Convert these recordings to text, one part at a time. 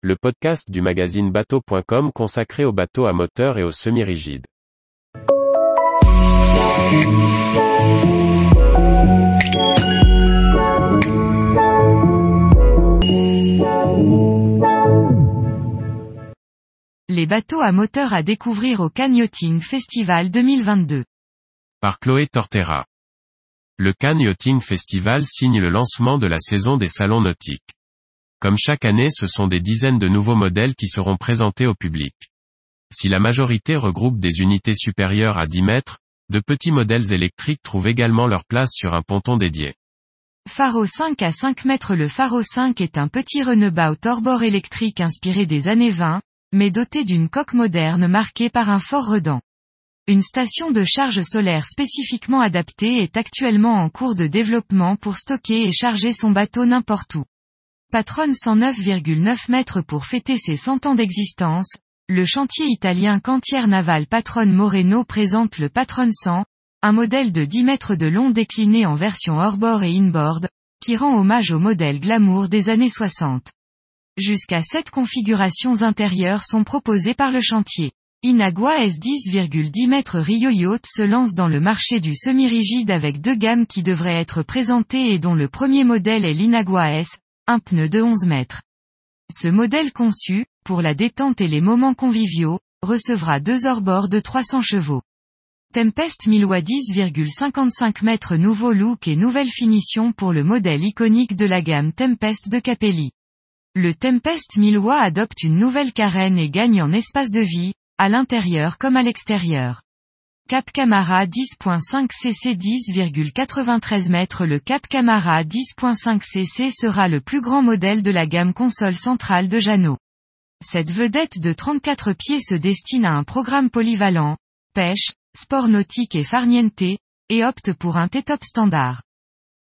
le podcast du magazine bateau.com consacré aux bateaux à moteur et aux semi-rigides. Les bateaux à moteur à découvrir au Cannes Yachting Festival 2022. Par Chloé Tortera. Le Cannes Yachting Festival signe le lancement de la saison des salons nautiques. Comme chaque année ce sont des dizaines de nouveaux modèles qui seront présentés au public. Si la majorité regroupe des unités supérieures à 10 mètres, de petits modèles électriques trouvent également leur place sur un ponton dédié. Pharo 5 à 5 mètres Le Pharo 5 est un petit Renebaut hors-bord électrique inspiré des années 20, mais doté d'une coque moderne marquée par un fort redent. Une station de charge solaire spécifiquement adaptée est actuellement en cours de développement pour stocker et charger son bateau n'importe où. Patronne 109,9 mètres pour fêter ses 100 ans d'existence, le chantier italien Cantière Naval Patron Moreno présente le Patron 100, un modèle de 10 mètres de long décliné en version hors-bord et inboard, qui rend hommage au modèle glamour des années 60. Jusqu'à 7 configurations intérieures sont proposées par le chantier. Inagua S10,10 mètres Rio Yacht se lance dans le marché du semi-rigide avec deux gammes qui devraient être présentées et dont le premier modèle est l'Inagua S, un pneu de 11 mètres. Ce modèle conçu, pour la détente et les moments conviviaux, recevra deux hors-bords de 300 chevaux. Tempest 1000 10,55 mètres nouveau look et nouvelle finition pour le modèle iconique de la gamme Tempest de Capelli. Le Tempest 1000 adopte une nouvelle carène et gagne en espace de vie, à l'intérieur comme à l'extérieur. Cap Camara 10.5 cc 10,93 mètres Le Cap Camara 10.5 cc sera le plus grand modèle de la gamme console centrale de Jeannot. Cette vedette de 34 pieds se destine à un programme polyvalent, pêche, sport nautique et farniente, et opte pour un T-top standard.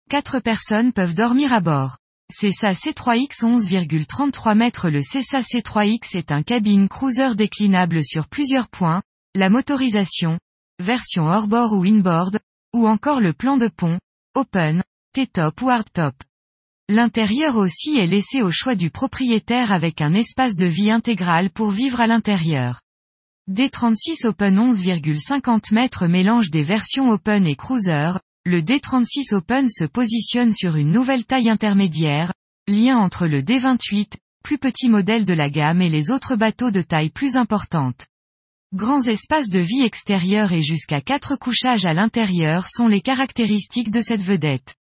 Quatre personnes peuvent dormir à bord. CESA C3X 11,33 mètres Le CESA C3X est un cabine cruiser déclinable sur plusieurs points, la motorisation, version hors-bord ou inboard, ou encore le plan de pont, open, T-top ou hardtop. L'intérieur aussi est laissé au choix du propriétaire avec un espace de vie intégral pour vivre à l'intérieur. D36 Open 11,50 mètres mélange des versions Open et Cruiser, le D36 Open se positionne sur une nouvelle taille intermédiaire, lien entre le D28, plus petit modèle de la gamme et les autres bateaux de taille plus importante. Grands espaces de vie extérieurs et jusqu'à 4 couchages à l'intérieur sont les caractéristiques de cette vedette.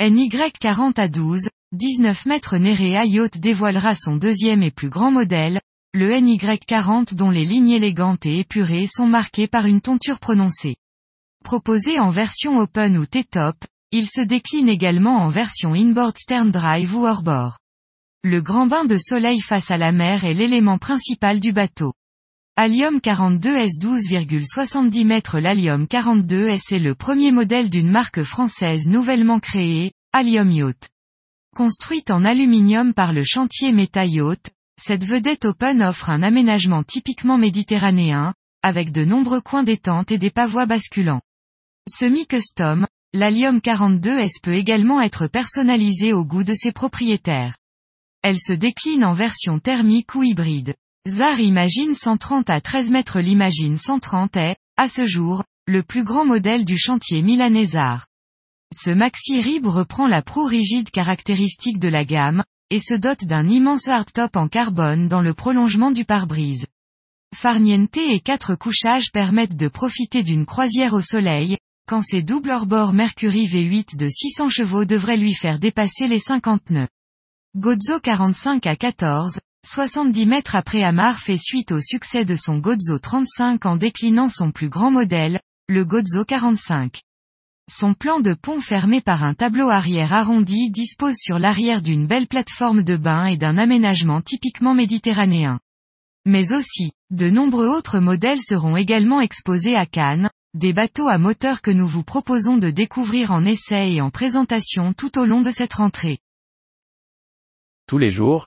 NY40 à 12, 19 mètres Nerea Yacht dévoilera son deuxième et plus grand modèle, le NY40 dont les lignes élégantes et épurées sont marquées par une tonture prononcée. Proposé en version open ou T-top, il se décline également en version inboard stern drive ou hors-bord. Le grand bain de soleil face à la mer est l'élément principal du bateau. Allium 42S 12,70 mètres L'Allium 42S est le premier modèle d'une marque française nouvellement créée, Allium Yacht. Construite en aluminium par le chantier Meta Yacht, cette vedette open offre un aménagement typiquement méditerranéen, avec de nombreux coins détente et des pavois basculants. Semi-custom, l'Allium 42S peut également être personnalisé au goût de ses propriétaires. Elle se décline en version thermique ou hybride. ZAR Imagine 130 à 13 mètres L'Imagine 130 est, à ce jour, le plus grand modèle du chantier milanais ZAR. Ce maxi-rib reprend la proue rigide caractéristique de la gamme, et se dote d'un immense hardtop en carbone dans le prolongement du pare-brise. Farniente et quatre couchages permettent de profiter d'une croisière au soleil, quand ses doubles hors-bord Mercury V8 de 600 chevaux devraient lui faire dépasser les 50 nœuds. Gozo 45 à 14, 70 mètres après Amar fait suite au succès de son Gozo 35 en déclinant son plus grand modèle, le Gozo 45. Son plan de pont fermé par un tableau arrière arrondi dispose sur l'arrière d'une belle plateforme de bain et d'un aménagement typiquement méditerranéen. Mais aussi, de nombreux autres modèles seront également exposés à Cannes, des bateaux à moteur que nous vous proposons de découvrir en essai et en présentation tout au long de cette rentrée. Tous les jours,